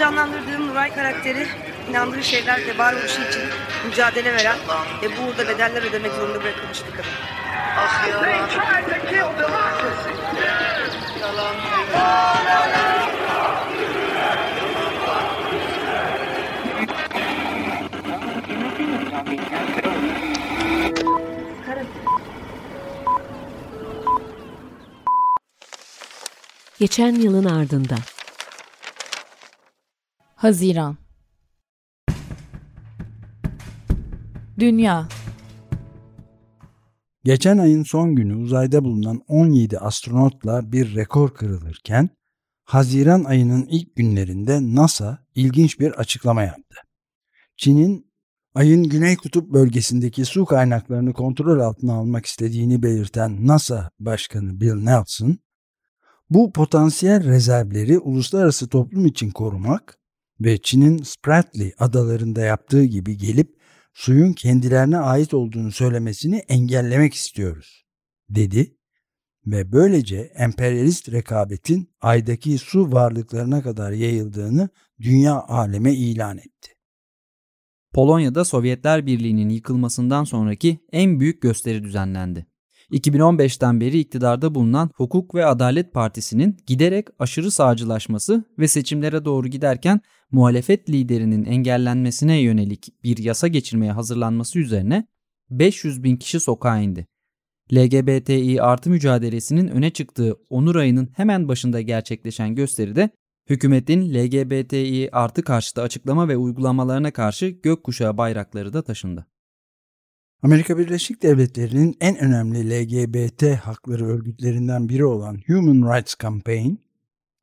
canlandırdığım Nuray karakteri inandığı şeylerle varoluşu için mücadele veren ve bu uğurda bedeller ödemek zorunda bırakılmış bir kadın. Ah yalan. Geçen yılın ardından. Haziran Dünya Geçen ayın son günü uzayda bulunan 17 astronotla bir rekor kırılırken Haziran ayının ilk günlerinde NASA ilginç bir açıklama yaptı. Çin'in ayın güney kutup bölgesindeki su kaynaklarını kontrol altına almak istediğini belirten NASA Başkanı Bill Nelson, bu potansiyel rezervleri uluslararası toplum için korumak ve Çin'in Spratly adalarında yaptığı gibi gelip suyun kendilerine ait olduğunu söylemesini engellemek istiyoruz, dedi ve böylece emperyalist rekabetin aydaki su varlıklarına kadar yayıldığını dünya aleme ilan etti. Polonya'da Sovyetler Birliği'nin yıkılmasından sonraki en büyük gösteri düzenlendi. 2015'ten beri iktidarda bulunan Hukuk ve Adalet Partisi'nin giderek aşırı sağcılaşması ve seçimlere doğru giderken muhalefet liderinin engellenmesine yönelik bir yasa geçirmeye hazırlanması üzerine 500 bin kişi sokağa indi. LGBTİ artı mücadelesinin öne çıktığı Onur ayının hemen başında gerçekleşen gösteride hükümetin LGBTİ artı karşıtı açıklama ve uygulamalarına karşı gökkuşağı bayrakları da taşındı. Amerika Birleşik Devletleri'nin en önemli LGBT hakları örgütlerinden biri olan Human Rights Campaign,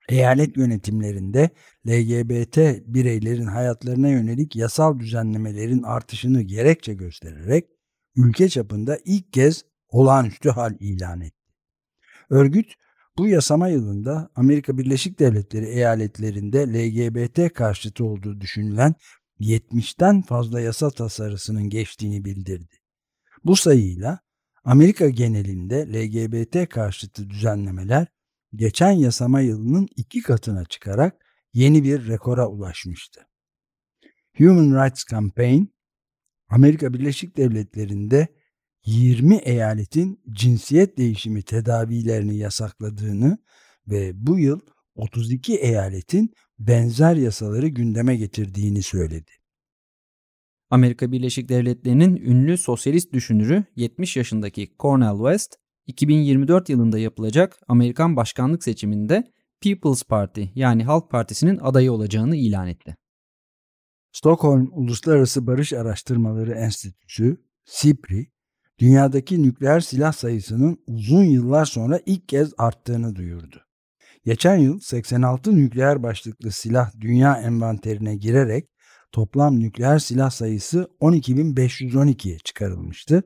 eyalet yönetimlerinde LGBT bireylerin hayatlarına yönelik yasal düzenlemelerin artışını gerekçe göstererek ülke çapında ilk kez olağanüstü hal ilan etti. Örgüt bu yasama yılında Amerika Birleşik Devletleri eyaletlerinde LGBT karşıtı olduğu düşünülen 70'ten fazla yasa tasarısının geçtiğini bildirdi. Bu sayıyla Amerika genelinde LGBT karşıtı düzenlemeler geçen yasama yılının iki katına çıkarak yeni bir rekora ulaşmıştı. Human Rights Campaign, Amerika Birleşik Devletleri'nde 20 eyaletin cinsiyet değişimi tedavilerini yasakladığını ve bu yıl 32 eyaletin benzer yasaları gündeme getirdiğini söyledi. Amerika Birleşik Devletleri'nin ünlü sosyalist düşünürü 70 yaşındaki Cornel West, 2024 yılında yapılacak Amerikan başkanlık seçiminde People's Party yani Halk Partisi'nin adayı olacağını ilan etti. Stockholm Uluslararası Barış Araştırmaları Enstitüsü, SIPRI, dünyadaki nükleer silah sayısının uzun yıllar sonra ilk kez arttığını duyurdu. Geçen yıl 86 nükleer başlıklı silah dünya envanterine girerek toplam nükleer silah sayısı 12.512'ye çıkarılmıştı.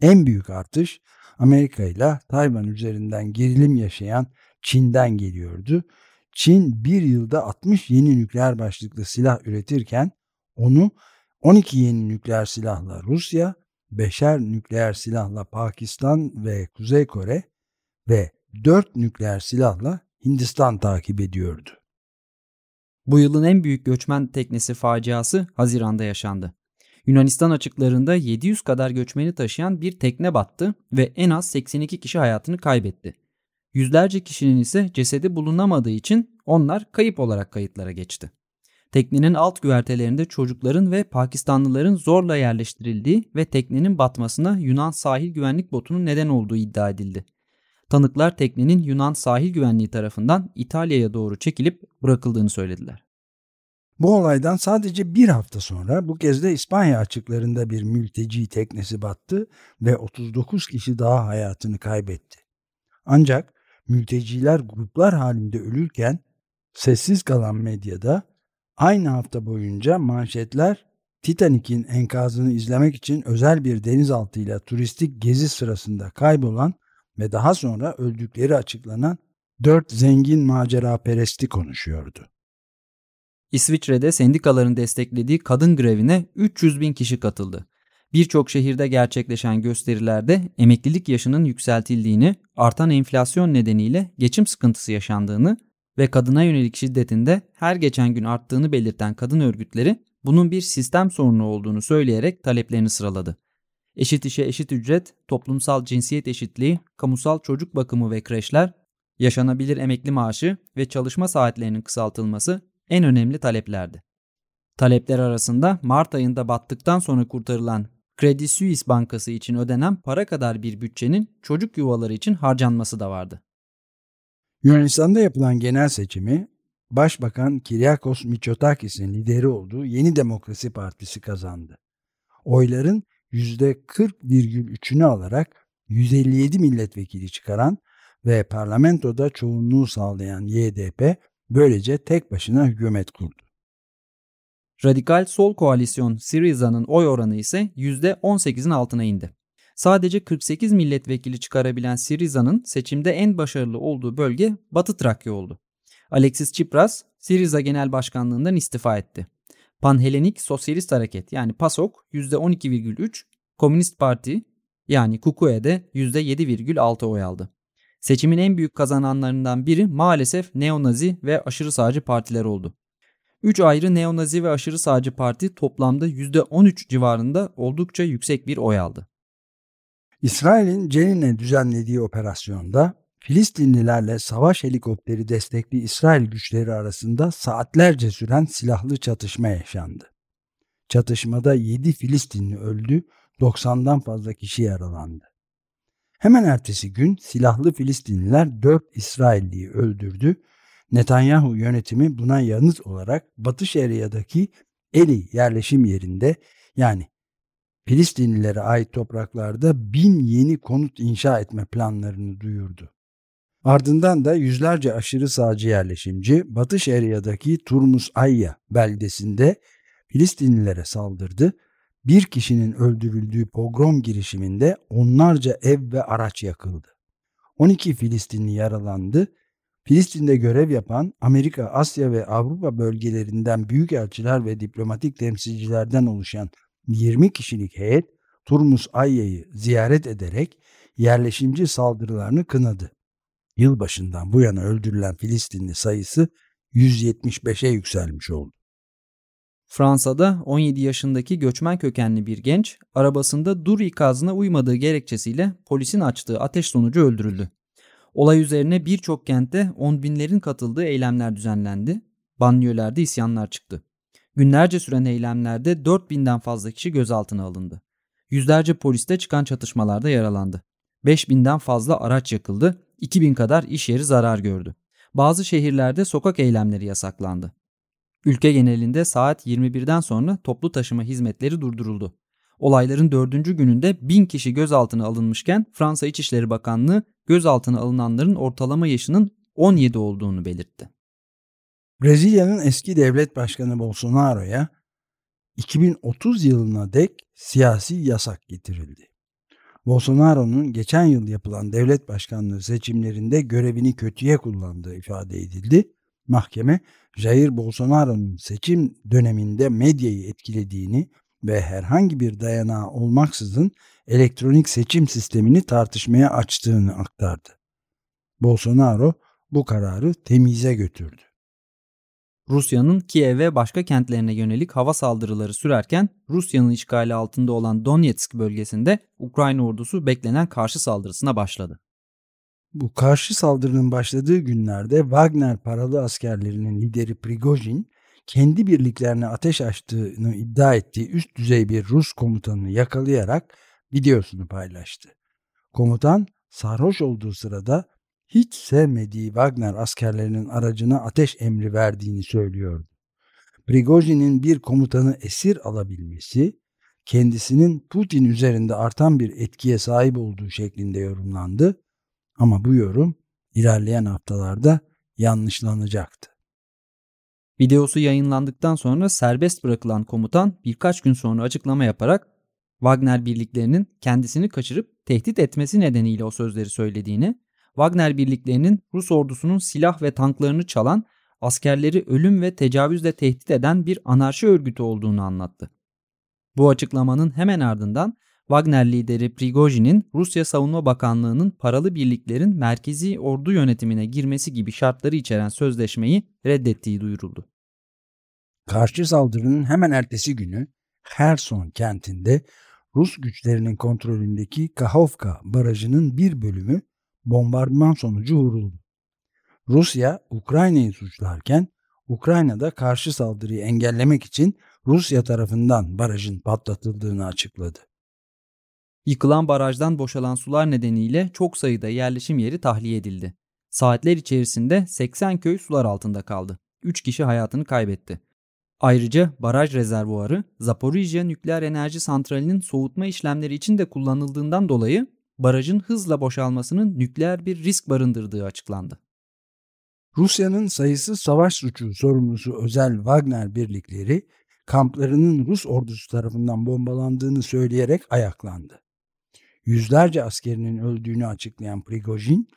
En büyük artış Amerika ile Tayvan üzerinden gerilim yaşayan Çin'den geliyordu. Çin bir yılda 60 yeni nükleer başlıklı silah üretirken onu 12 yeni nükleer silahla Rusya, beşer nükleer silahla Pakistan ve Kuzey Kore ve 4 nükleer silahla Hindistan takip ediyordu. Bu yılın en büyük göçmen teknesi faciası Haziran'da yaşandı. Yunanistan açıklarında 700 kadar göçmeni taşıyan bir tekne battı ve en az 82 kişi hayatını kaybetti. Yüzlerce kişinin ise cesedi bulunamadığı için onlar kayıp olarak kayıtlara geçti. Teknenin alt güvertelerinde çocukların ve Pakistanlıların zorla yerleştirildiği ve teknenin batmasına Yunan sahil güvenlik botunun neden olduğu iddia edildi. Tanıklar teknenin Yunan sahil güvenliği tarafından İtalya'ya doğru çekilip bırakıldığını söylediler. Bu olaydan sadece bir hafta sonra bu kez de İspanya açıklarında bir mülteci teknesi battı ve 39 kişi daha hayatını kaybetti. Ancak mülteciler gruplar halinde ölürken sessiz kalan medyada aynı hafta boyunca manşetler Titanik'in enkazını izlemek için özel bir denizaltıyla turistik gezi sırasında kaybolan ve daha sonra öldükleri açıklanan dört zengin macera peresti konuşuyordu. İsviçre'de sendikaların desteklediği kadın grevine 300 bin kişi katıldı. Birçok şehirde gerçekleşen gösterilerde emeklilik yaşının yükseltildiğini, artan enflasyon nedeniyle geçim sıkıntısı yaşandığını, ve kadına yönelik şiddetinde her geçen gün arttığını belirten kadın örgütleri bunun bir sistem sorunu olduğunu söyleyerek taleplerini sıraladı. Eşit işe eşit ücret, toplumsal cinsiyet eşitliği, kamusal çocuk bakımı ve kreşler, yaşanabilir emekli maaşı ve çalışma saatlerinin kısaltılması en önemli taleplerdi. Talepler arasında Mart ayında battıktan sonra kurtarılan Credit Suisse Bankası için ödenen para kadar bir bütçenin çocuk yuvaları için harcanması da vardı. Yunanistan'da yapılan genel seçimi Başbakan Kyriakos Mitsotakis'in lideri olduğu Yeni Demokrasi Partisi kazandı. Oyların %40,3'ünü alarak 157 milletvekili çıkaran ve parlamentoda çoğunluğu sağlayan YDP böylece tek başına hükümet kurdu. Radikal Sol Koalisyon Syriza'nın oy oranı ise %18'in altına indi. Sadece 48 milletvekili çıkarabilen Syriza'nın seçimde en başarılı olduğu bölge Batı Trakya oldu. Alexis Tsipras, Syriza Genel Başkanlığından istifa etti. Panhelenik Sosyalist Hareket yani PASOK %12,3, Komünist Parti yani KUKUE'de %7,6 oy aldı. Seçimin en büyük kazananlarından biri maalesef neonazi ve aşırı sağcı partiler oldu. 3 ayrı neonazi ve aşırı sağcı parti toplamda %13 civarında oldukça yüksek bir oy aldı. İsrail'in Cenin'e düzenlediği operasyonda Filistinlilerle savaş helikopteri destekli İsrail güçleri arasında saatlerce süren silahlı çatışma yaşandı. Çatışmada 7 Filistinli öldü, 90'dan fazla kişi yaralandı. Hemen ertesi gün silahlı Filistinliler 4 İsrailliyi öldürdü. Netanyahu yönetimi buna yanıt olarak Batı Şeria'daki Eli yerleşim yerinde yani Filistinlilere ait topraklarda bin yeni konut inşa etme planlarını duyurdu. Ardından da yüzlerce aşırı sağcı yerleşimci Batı Şeria'daki Turmus Ayya beldesinde Filistinlilere saldırdı. Bir kişinin öldürüldüğü pogrom girişiminde onlarca ev ve araç yakıldı. 12 Filistinli yaralandı. Filistin'de görev yapan Amerika, Asya ve Avrupa bölgelerinden büyükelçiler ve diplomatik temsilcilerden oluşan 20 kişilik heyet Turmus Ayya'yı ziyaret ederek yerleşimci saldırılarını kınadı. Yılbaşından bu yana öldürülen Filistinli sayısı 175'e yükselmiş oldu. Fransa'da 17 yaşındaki göçmen kökenli bir genç arabasında dur ikazına uymadığı gerekçesiyle polisin açtığı ateş sonucu öldürüldü. Olay üzerine birçok kentte on binlerin katıldığı eylemler düzenlendi. Banliyölerde isyanlar çıktı. Günlerce süren eylemlerde 4000'den fazla kişi gözaltına alındı. Yüzlerce poliste çıkan çatışmalarda yaralandı. 5000'den fazla araç yakıldı, 2000 kadar iş yeri zarar gördü. Bazı şehirlerde sokak eylemleri yasaklandı. Ülke genelinde saat 21'den sonra toplu taşıma hizmetleri durduruldu. Olayların dördüncü gününde bin kişi gözaltına alınmışken Fransa İçişleri Bakanlığı gözaltına alınanların ortalama yaşının 17 olduğunu belirtti. Brezilya'nın eski devlet başkanı Bolsonaro'ya 2030 yılına dek siyasi yasak getirildi. Bolsonaro'nun geçen yıl yapılan devlet başkanlığı seçimlerinde görevini kötüye kullandığı ifade edildi. Mahkeme Jair Bolsonaro'nun seçim döneminde medyayı etkilediğini ve herhangi bir dayanağı olmaksızın elektronik seçim sistemini tartışmaya açtığını aktardı. Bolsonaro bu kararı temize götürdü. Rusya'nın Kiev ve başka kentlerine yönelik hava saldırıları sürerken Rusya'nın işgali altında olan Donetsk bölgesinde Ukrayna ordusu beklenen karşı saldırısına başladı. Bu karşı saldırının başladığı günlerde Wagner paralı askerlerinin lideri Prigojin kendi birliklerine ateş açtığını iddia ettiği üst düzey bir Rus komutanını yakalayarak videosunu paylaştı. Komutan sarhoş olduğu sırada hiç sevmediği Wagner askerlerinin aracına ateş emri verdiğini söylüyordu. Prigojin'in bir komutanı esir alabilmesi kendisinin Putin üzerinde artan bir etkiye sahip olduğu şeklinde yorumlandı ama bu yorum ilerleyen haftalarda yanlışlanacaktı. Videosu yayınlandıktan sonra serbest bırakılan komutan birkaç gün sonra açıklama yaparak Wagner birliklerinin kendisini kaçırıp tehdit etmesi nedeniyle o sözleri söylediğini, Wagner birliklerinin Rus ordusunun silah ve tanklarını çalan, askerleri ölüm ve tecavüzle tehdit eden bir anarşi örgütü olduğunu anlattı. Bu açıklamanın hemen ardından Wagner lideri Prigojin'in Rusya Savunma Bakanlığı'nın paralı birliklerin merkezi ordu yönetimine girmesi gibi şartları içeren sözleşmeyi reddettiği duyuruldu. Karşı saldırının hemen ertesi günü Kherson kentinde Rus güçlerinin kontrolündeki Kahovka barajının bir bölümü bombardıman sonucu vuruldu. Rusya Ukrayna'yı suçlarken Ukrayna'da karşı saldırıyı engellemek için Rusya tarafından barajın patlatıldığını açıkladı. Yıkılan barajdan boşalan sular nedeniyle çok sayıda yerleşim yeri tahliye edildi. Saatler içerisinde 80 köy sular altında kaldı. 3 kişi hayatını kaybetti. Ayrıca baraj rezervuarı Zaporijya nükleer enerji santralinin soğutma işlemleri için de kullanıldığından dolayı barajın hızla boşalmasının nükleer bir risk barındırdığı açıklandı. Rusya'nın sayısız savaş suçu sorumlusu özel Wagner birlikleri kamplarının Rus ordusu tarafından bombalandığını söyleyerek ayaklandı. Yüzlerce askerinin öldüğünü açıklayan Prigojin,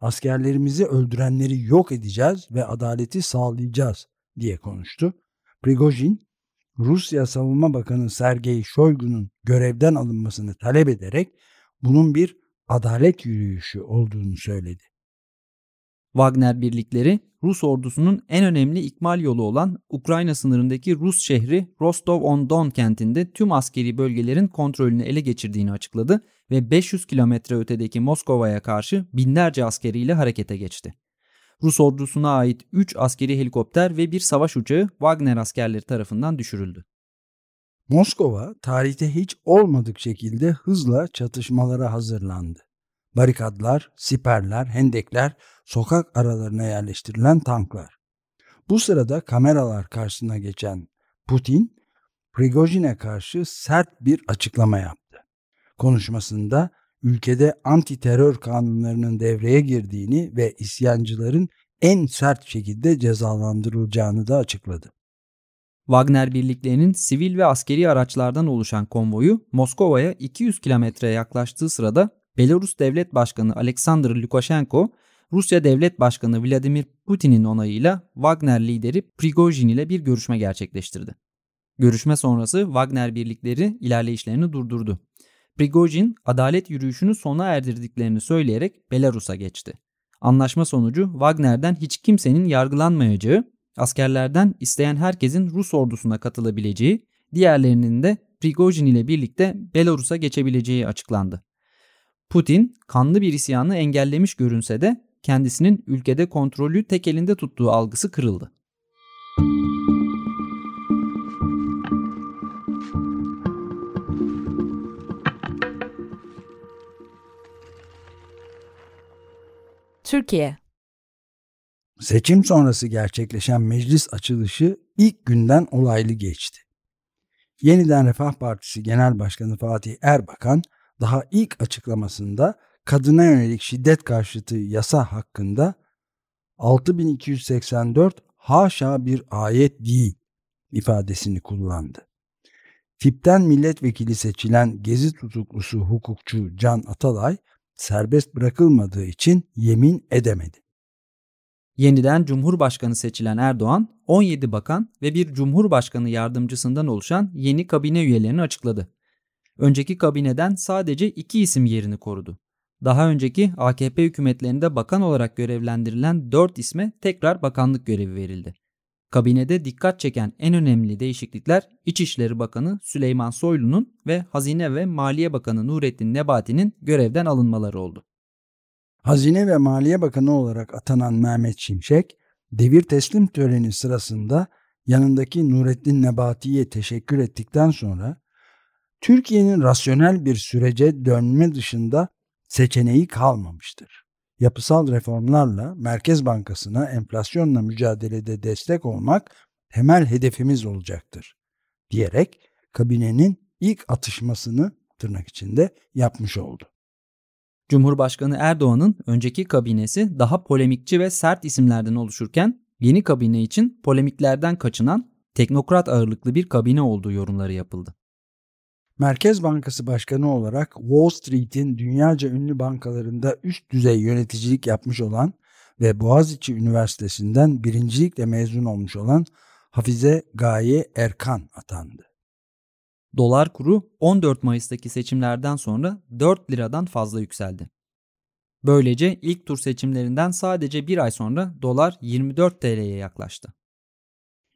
askerlerimizi öldürenleri yok edeceğiz ve adaleti sağlayacağız diye konuştu. Prigojin, Rusya Savunma Bakanı Sergey Shoigu'nun görevden alınmasını talep ederek bunun bir adalet yürüyüşü olduğunu söyledi. Wagner birlikleri Rus ordusunun en önemli ikmal yolu olan Ukrayna sınırındaki Rus şehri Rostov-on-Don kentinde tüm askeri bölgelerin kontrolünü ele geçirdiğini açıkladı ve 500 kilometre ötedeki Moskova'ya karşı binlerce askeriyle harekete geçti. Rus ordusuna ait 3 askeri helikopter ve bir savaş uçağı Wagner askerleri tarafından düşürüldü. Moskova tarihte hiç olmadık şekilde hızla çatışmalara hazırlandı. Barikadlar, siperler, hendekler, sokak aralarına yerleştirilen tanklar. Bu sırada kameralar karşısına geçen Putin, Prigojin'e karşı sert bir açıklama yaptı. Konuşmasında ülkede anti terör kanunlarının devreye girdiğini ve isyancıların en sert şekilde cezalandırılacağını da açıkladı. Wagner birliklerinin sivil ve askeri araçlardan oluşan konvoyu Moskova'ya 200 kilometre yaklaştığı sırada Belarus Devlet Başkanı Alexander Lukashenko, Rusya Devlet Başkanı Vladimir Putin'in onayıyla Wagner lideri Prigojin ile bir görüşme gerçekleştirdi. Görüşme sonrası Wagner birlikleri ilerleyişlerini durdurdu. Prigojin adalet yürüyüşünü sona erdirdiklerini söyleyerek Belarus'a geçti. Anlaşma sonucu Wagner'den hiç kimsenin yargılanmayacağı, askerlerden isteyen herkesin Rus ordusuna katılabileceği, diğerlerinin de Prigojin ile birlikte Belarus'a geçebileceği açıklandı. Putin kanlı bir isyanı engellemiş görünse de kendisinin ülkede kontrolü tek elinde tuttuğu algısı kırıldı. Türkiye Seçim sonrası gerçekleşen meclis açılışı ilk günden olaylı geçti. Yeniden Refah Partisi Genel Başkanı Fatih Erbakan daha ilk açıklamasında kadına yönelik şiddet karşıtı yasa hakkında 6284 haşa bir ayet değil ifadesini kullandı. Tipten milletvekili seçilen gezi tutuklusu hukukçu Can Atalay serbest bırakılmadığı için yemin edemedi. Yeniden Cumhurbaşkanı seçilen Erdoğan 17 bakan ve bir Cumhurbaşkanı yardımcısından oluşan yeni kabine üyelerini açıkladı. Önceki kabineden sadece iki isim yerini korudu. Daha önceki AKP hükümetlerinde bakan olarak görevlendirilen 4 isme tekrar bakanlık görevi verildi. Kabinede dikkat çeken en önemli değişiklikler İçişleri Bakanı Süleyman Soylu'nun ve Hazine ve Maliye Bakanı Nurettin Nebati'nin görevden alınmaları oldu. Hazine ve Maliye Bakanı olarak atanan Mehmet Şimşek, devir teslim töreni sırasında yanındaki Nurettin Nebati'ye teşekkür ettikten sonra Türkiye'nin rasyonel bir sürece dönme dışında seçeneği kalmamıştır. Yapısal reformlarla Merkez Bankası'na enflasyonla mücadelede destek olmak temel hedefimiz olacaktır diyerek kabinenin ilk atışmasını tırnak içinde yapmış oldu. Cumhurbaşkanı Erdoğan'ın önceki kabinesi daha polemikçi ve sert isimlerden oluşurken yeni kabine için polemiklerden kaçınan teknokrat ağırlıklı bir kabine olduğu yorumları yapıldı. Merkez Bankası Başkanı olarak Wall Street'in dünyaca ünlü bankalarında üst düzey yöneticilik yapmış olan ve Boğaziçi Üniversitesi'nden birincilikle mezun olmuş olan Hafize Gaye Erkan atandı. Dolar kuru 14 Mayıs'taki seçimlerden sonra 4 liradan fazla yükseldi. Böylece ilk tur seçimlerinden sadece bir ay sonra dolar 24 TL'ye yaklaştı.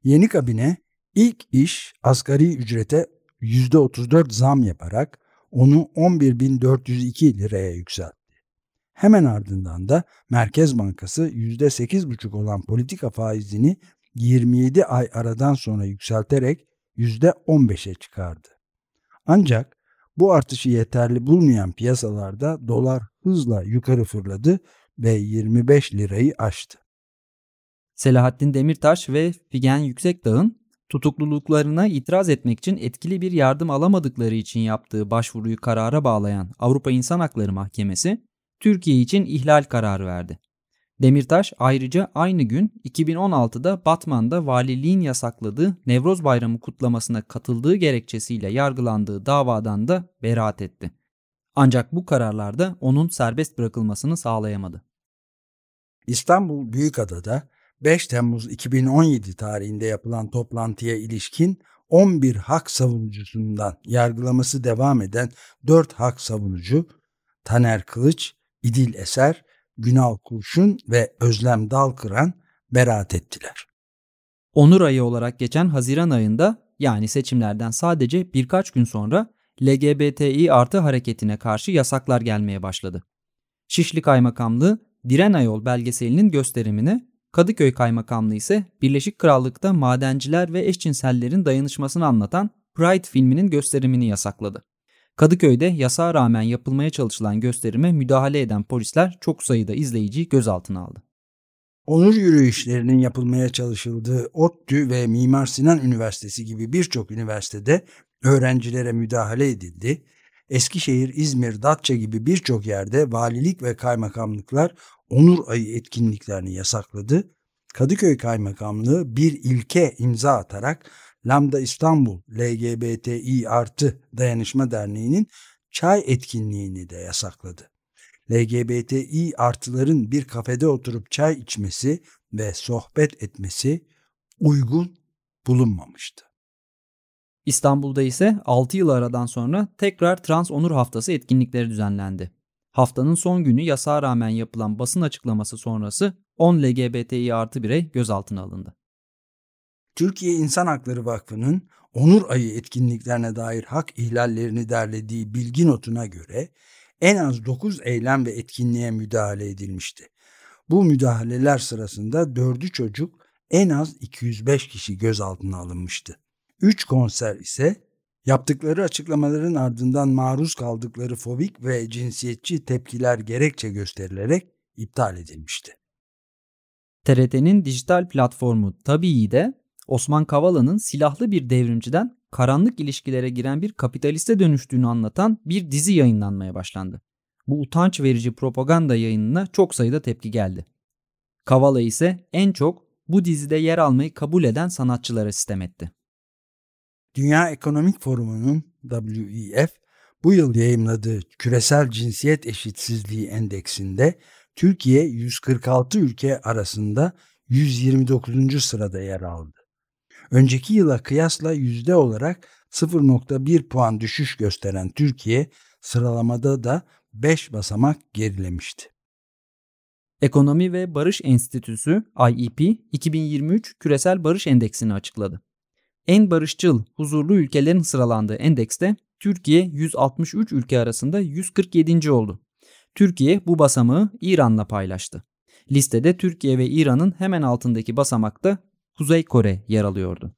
Yeni kabine ilk iş asgari ücrete %34 zam yaparak onu 11.402 liraya yükseltti. Hemen ardından da Merkez Bankası %8,5 olan politika faizini 27 ay aradan sonra yükselterek %15'e çıkardı. Ancak bu artışı yeterli bulmayan piyasalarda dolar hızla yukarı fırladı ve 25 lirayı aştı. Selahattin Demirtaş ve Figen Yüksekdağ'ın tutukluluklarına itiraz etmek için etkili bir yardım alamadıkları için yaptığı başvuruyu karara bağlayan Avrupa İnsan Hakları Mahkemesi Türkiye için ihlal kararı verdi. Demirtaş ayrıca aynı gün 2016'da Batman'da valiliğin yasakladığı Nevroz Bayramı kutlamasına katıldığı gerekçesiyle yargılandığı davadan da beraat etti. Ancak bu kararlarda onun serbest bırakılmasını sağlayamadı. İstanbul Büyükada'da 5 Temmuz 2017 tarihinde yapılan toplantıya ilişkin 11 hak savunucusundan yargılaması devam eden 4 hak savunucu Taner Kılıç, İdil Eser, Günal Kurşun ve Özlem Dalkıran beraat ettiler. Onur ayı olarak geçen Haziran ayında yani seçimlerden sadece birkaç gün sonra LGBTİ artı hareketine karşı yasaklar gelmeye başladı. Şişli Kaymakamlığı Diren Ayol belgeselinin gösterimini, Kadıköy Kaymakamlığı ise Birleşik Krallık'ta madenciler ve eşcinsellerin dayanışmasını anlatan Pride filminin gösterimini yasakladı. Kadıköy'de yasağa rağmen yapılmaya çalışılan gösterime müdahale eden polisler çok sayıda izleyiciyi gözaltına aldı. Onur yürüyüşlerinin yapılmaya çalışıldığı ODTÜ ve Mimar Sinan Üniversitesi gibi birçok üniversitede öğrencilere müdahale edildi. Eskişehir, İzmir, Datça gibi birçok yerde valilik ve kaymakamlıklar Onur Ayı etkinliklerini yasakladı. Kadıköy Kaymakamlığı bir ilke imza atarak Lambda İstanbul LGBTİ artı dayanışma derneğinin çay etkinliğini de yasakladı. LGBTİ artıların bir kafede oturup çay içmesi ve sohbet etmesi uygun bulunmamıştı. İstanbul'da ise 6 yıl aradan sonra tekrar Trans Onur Haftası etkinlikleri düzenlendi. Haftanın son günü yasağa rağmen yapılan basın açıklaması sonrası 10 LGBTİ artı birey gözaltına alındı. Türkiye İnsan Hakları Vakfı'nın Onur Ayı etkinliklerine dair hak ihlallerini derlediği bilgi notuna göre en az 9 eylem ve etkinliğe müdahale edilmişti. Bu müdahaleler sırasında 4'ü çocuk en az 205 kişi gözaltına alınmıştı. 3 konser ise yaptıkları açıklamaların ardından maruz kaldıkları fobik ve cinsiyetçi tepkiler gerekçe gösterilerek iptal edilmişti. TRT'nin dijital platformu Tabii de Osman Kavala'nın silahlı bir devrimciden karanlık ilişkilere giren bir kapitaliste dönüştüğünü anlatan bir dizi yayınlanmaya başlandı. Bu utanç verici propaganda yayınına çok sayıda tepki geldi. Kavala ise en çok bu dizide yer almayı kabul eden sanatçılara sistem etti. Dünya Ekonomik Forumu'nun WEF bu yıl yayımladığı Küresel Cinsiyet Eşitsizliği Endeksinde Türkiye 146 ülke arasında 129. sırada yer aldı. Önceki yıla kıyasla yüzde olarak 0.1 puan düşüş gösteren Türkiye sıralamada da 5 basamak gerilemişti. Ekonomi ve Barış Enstitüsü IEP 2023 Küresel Barış Endeksini açıkladı. En barışçıl, huzurlu ülkelerin sıralandığı endekste Türkiye 163 ülke arasında 147. oldu. Türkiye bu basamağı İran'la paylaştı. Listede Türkiye ve İran'ın hemen altındaki basamakta Kuzey Kore yer alıyordu.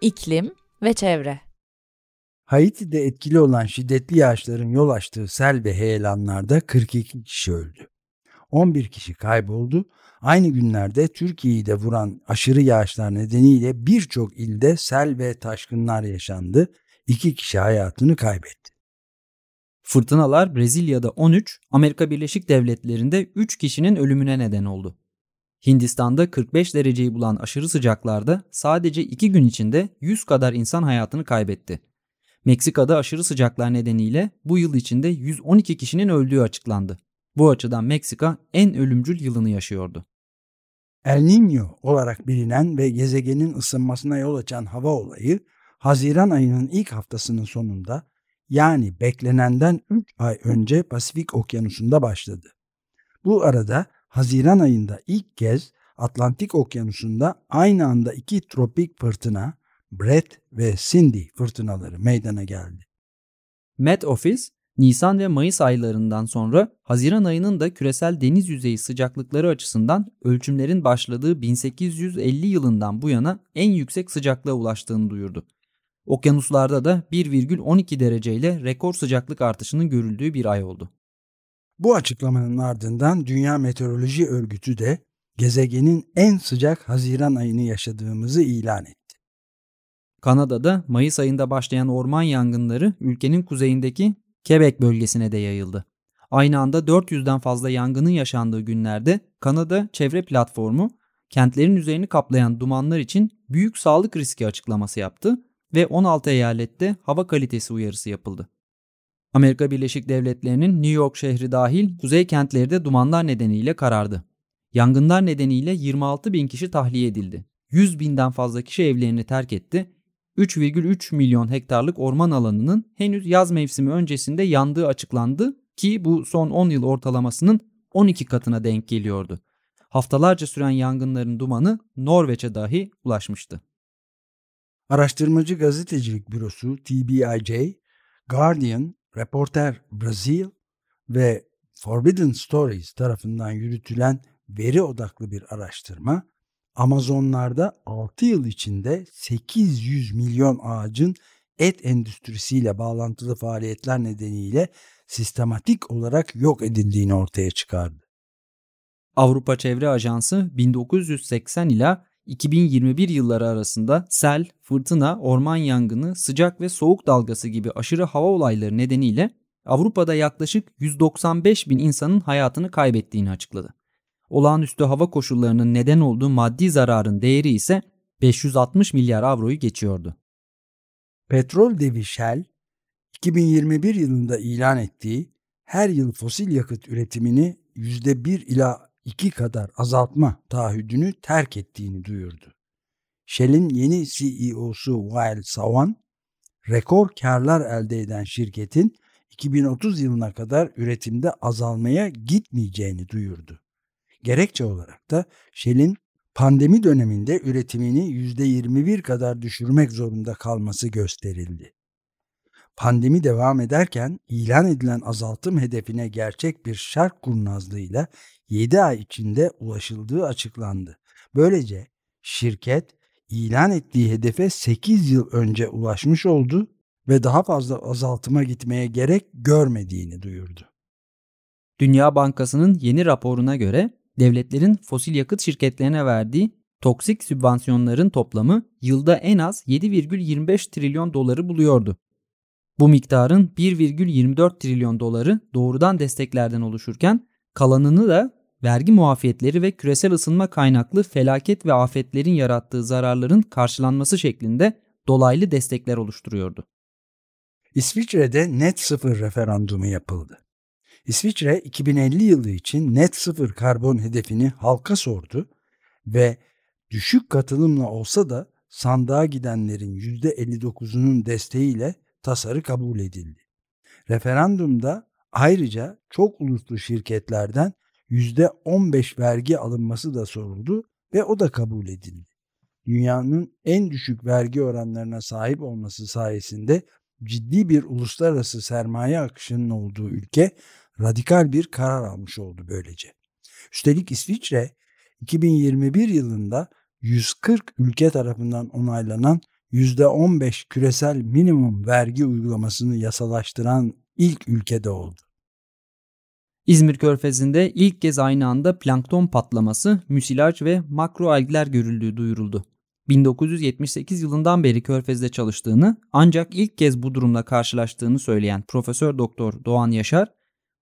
İklim ve çevre Haiti'de etkili olan şiddetli yağışların yol açtığı sel ve heyelanlarda 42 kişi öldü. 11 kişi kayboldu. Aynı günlerde Türkiye'yi de vuran aşırı yağışlar nedeniyle birçok ilde sel ve taşkınlar yaşandı iki kişi hayatını kaybetti. Fırtınalar Brezilya'da 13, Amerika Birleşik Devletleri'nde 3 kişinin ölümüne neden oldu. Hindistan'da 45 dereceyi bulan aşırı sıcaklarda sadece 2 gün içinde 100 kadar insan hayatını kaybetti. Meksika'da aşırı sıcaklar nedeniyle bu yıl içinde 112 kişinin öldüğü açıklandı. Bu açıdan Meksika en ölümcül yılını yaşıyordu. El Niño olarak bilinen ve gezegenin ısınmasına yol açan hava olayı Haziran ayının ilk haftasının sonunda yani beklenenden 3 ay önce Pasifik Okyanusu'nda başladı. Bu arada Haziran ayında ilk kez Atlantik Okyanusu'nda aynı anda iki tropik fırtına Brett ve Cindy fırtınaları meydana geldi. Met Office, Nisan ve Mayıs aylarından sonra Haziran ayının da küresel deniz yüzeyi sıcaklıkları açısından ölçümlerin başladığı 1850 yılından bu yana en yüksek sıcaklığa ulaştığını duyurdu. Okyanuslarda da 1,12 dereceyle rekor sıcaklık artışının görüldüğü bir ay oldu. Bu açıklamanın ardından Dünya Meteoroloji Örgütü de gezegenin en sıcak Haziran ayını yaşadığımızı ilan etti. Kanada'da Mayıs ayında başlayan orman yangınları ülkenin kuzeyindeki Quebec bölgesine de yayıldı. Aynı anda 400'den fazla yangının yaşandığı günlerde Kanada Çevre Platformu kentlerin üzerini kaplayan dumanlar için büyük sağlık riski açıklaması yaptı ve 16 eyalette hava kalitesi uyarısı yapıldı. Amerika Birleşik Devletleri'nin New York şehri dahil kuzey kentleri de dumanlar nedeniyle karardı. Yangınlar nedeniyle 26 bin kişi tahliye edildi. 100 binden fazla kişi evlerini terk etti 3,3 milyon hektarlık orman alanının henüz yaz mevsimi öncesinde yandığı açıklandı ki bu son 10 yıl ortalamasının 12 katına denk geliyordu. Haftalarca süren yangınların dumanı Norveç'e dahi ulaşmıştı. Araştırmacı gazetecilik bürosu TBIJ, Guardian, Reporter Brazil ve Forbidden Stories tarafından yürütülen veri odaklı bir araştırma Amazonlarda 6 yıl içinde 800 milyon ağacın et endüstrisiyle bağlantılı faaliyetler nedeniyle sistematik olarak yok edildiğini ortaya çıkardı. Avrupa Çevre Ajansı 1980 ila 2021 yılları arasında sel, fırtına, orman yangını, sıcak ve soğuk dalgası gibi aşırı hava olayları nedeniyle Avrupa'da yaklaşık 195 bin insanın hayatını kaybettiğini açıkladı olağanüstü hava koşullarının neden olduğu maddi zararın değeri ise 560 milyar avroyu geçiyordu. Petrol devi Shell, 2021 yılında ilan ettiği her yıl fosil yakıt üretimini %1 ila 2 kadar azaltma taahhüdünü terk ettiğini duyurdu. Shell'in yeni CEO'su Wael Sawan, rekor karlar elde eden şirketin 2030 yılına kadar üretimde azalmaya gitmeyeceğini duyurdu. Gerekçe olarak da Shell'in pandemi döneminde üretimini %21 kadar düşürmek zorunda kalması gösterildi. Pandemi devam ederken ilan edilen azaltım hedefine gerçek bir şark kurnazlığıyla 7 ay içinde ulaşıldığı açıklandı. Böylece şirket ilan ettiği hedefe 8 yıl önce ulaşmış oldu ve daha fazla azaltıma gitmeye gerek görmediğini duyurdu. Dünya Bankası'nın yeni raporuna göre devletlerin fosil yakıt şirketlerine verdiği toksik sübvansiyonların toplamı yılda en az 7,25 trilyon doları buluyordu. Bu miktarın 1,24 trilyon doları doğrudan desteklerden oluşurken kalanını da vergi muafiyetleri ve küresel ısınma kaynaklı felaket ve afetlerin yarattığı zararların karşılanması şeklinde dolaylı destekler oluşturuyordu. İsviçre'de net sıfır referandumu yapıldı. İsviçre 2050 yılı için net sıfır karbon hedefini halka sordu ve düşük katılımla olsa da sandığa gidenlerin %59'unun desteğiyle tasarı kabul edildi. Referandumda ayrıca çok uluslu şirketlerden %15 vergi alınması da soruldu ve o da kabul edildi. Dünyanın en düşük vergi oranlarına sahip olması sayesinde ciddi bir uluslararası sermaye akışının olduğu ülke radikal bir karar almış oldu böylece. Üstelik İsviçre 2021 yılında 140 ülke tarafından onaylanan %15 küresel minimum vergi uygulamasını yasalaştıran ilk ülkede oldu. İzmir Körfezi'nde ilk kez aynı anda plankton patlaması, müsilaj ve makroalgler görüldüğü duyuruldu. 1978 yılından beri Körfez'de çalıştığını ancak ilk kez bu durumla karşılaştığını söyleyen Profesör Doktor Doğan Yaşar,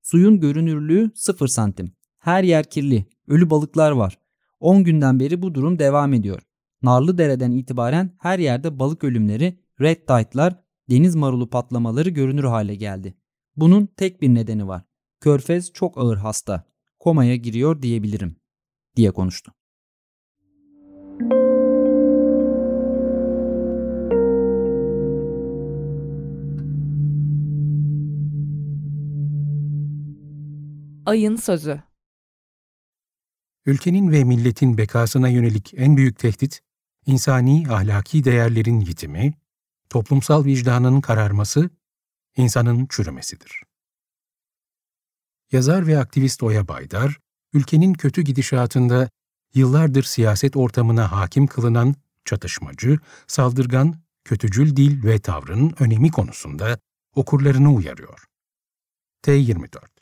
Suyun görünürlüğü 0 santim. Her yer kirli. Ölü balıklar var. 10 günden beri bu durum devam ediyor. Narlı dereden itibaren her yerde balık ölümleri, red tide'lar, deniz marulu patlamaları görünür hale geldi. Bunun tek bir nedeni var. Körfez çok ağır hasta. Komaya giriyor diyebilirim diye konuştu. Ayın sözü. Ülkenin ve milletin bekasına yönelik en büyük tehdit, insani ahlaki değerlerin yitimi, toplumsal vicdanın kararması, insanın çürümesidir. Yazar ve aktivist Oya Baydar, ülkenin kötü gidişatında yıllardır siyaset ortamına hakim kılınan çatışmacı, saldırgan, kötücül dil ve tavrın önemi konusunda okurlarını uyarıyor. T24